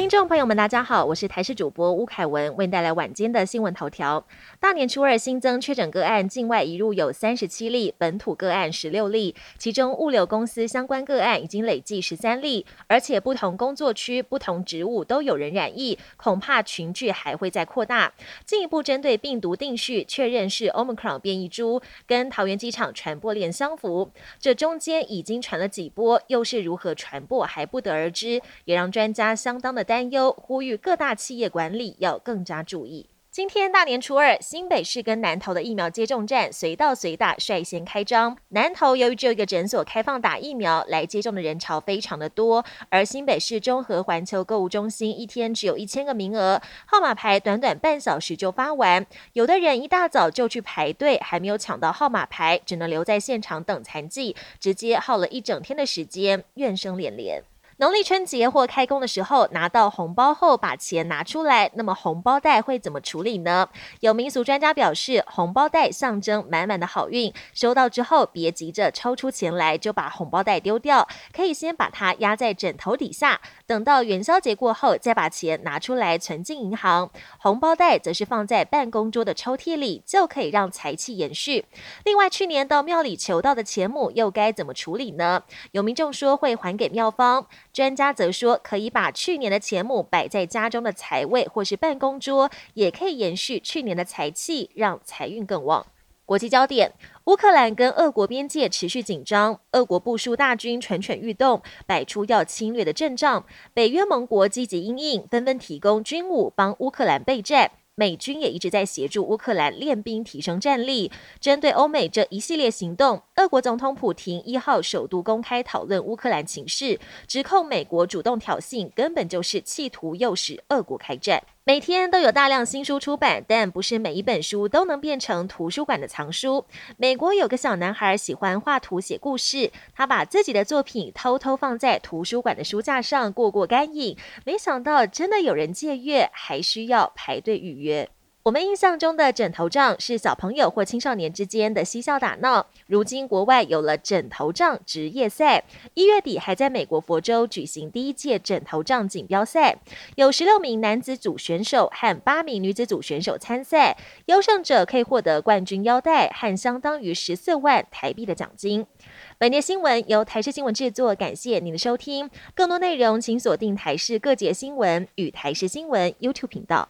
听众朋友们，大家好，我是台视主播吴凯文，为您带来晚间的新闻头条。大年初二新增确诊个案，境外移入有三十七例，本土个案十六例，其中物流公司相关个案已经累计十三例，而且不同工作区、不同职务都有人染疫，恐怕群聚还会再扩大。进一步针对病毒定序，确认是 Omicron 变异株，跟桃园机场传播链相符。这中间已经传了几波，又是如何传播还不得而知，也让专家相当的。担忧，呼吁各大企业管理要更加注意。今天大年初二，新北市跟南投的疫苗接种站随到随打，率先开张。南投由于只有一个诊所开放打疫苗，来接种的人潮非常的多。而新北市中和环球购物中心一天只有一千个名额，号码牌短短半小时就发完。有的人一大早就去排队，还没有抢到号码牌，只能留在现场等残疾，直接耗了一整天的时间，怨声连连。农历春节或开工的时候拿到红包后把钱拿出来，那么红包袋会怎么处理呢？有民俗专家表示，红包袋象征满满的好运，收到之后别急着抽出钱来就把红包袋丢掉，可以先把它压在枕头底下，等到元宵节过后再把钱拿出来存进银行。红包袋则是放在办公桌的抽屉里，就可以让财气延续。另外，去年到庙里求到的钱母又该怎么处理呢？有民众说会还给庙方。专家则说，可以把去年的钱母摆在家中的财位或是办公桌，也可以延续去年的财气，让财运更旺。国际焦点：乌克兰跟俄国边界持续紧张，俄国部署大军蠢蠢欲动，摆出要侵略的阵仗。北约盟国积极应应，纷纷提供军武帮乌克兰备战。美军也一直在协助乌克兰练兵，提升战力。针对欧美这一系列行动，俄国总统普廷一号首度公开讨论乌克兰情势，指控美国主动挑衅，根本就是企图诱使俄国开战。每天都有大量新书出版，但不是每一本书都能变成图书馆的藏书。美国有个小男孩喜欢画图写故事，他把自己的作品偷偷放在图书馆的书架上过过干瘾，没想到真的有人借阅，还需要排队预约。我们印象中的枕头仗是小朋友或青少年之间的嬉笑打闹，如今国外有了枕头仗职业赛，一月底还在美国佛州举行第一届枕头仗锦标赛，有十六名男子组选手和八名女子组选手参赛，优胜者可以获得冠军腰带和相当于十四万台币的奖金。本节新闻由台视新闻制作，感谢您的收听，更多内容请锁定台视各节新闻与台视新闻 YouTube 频道。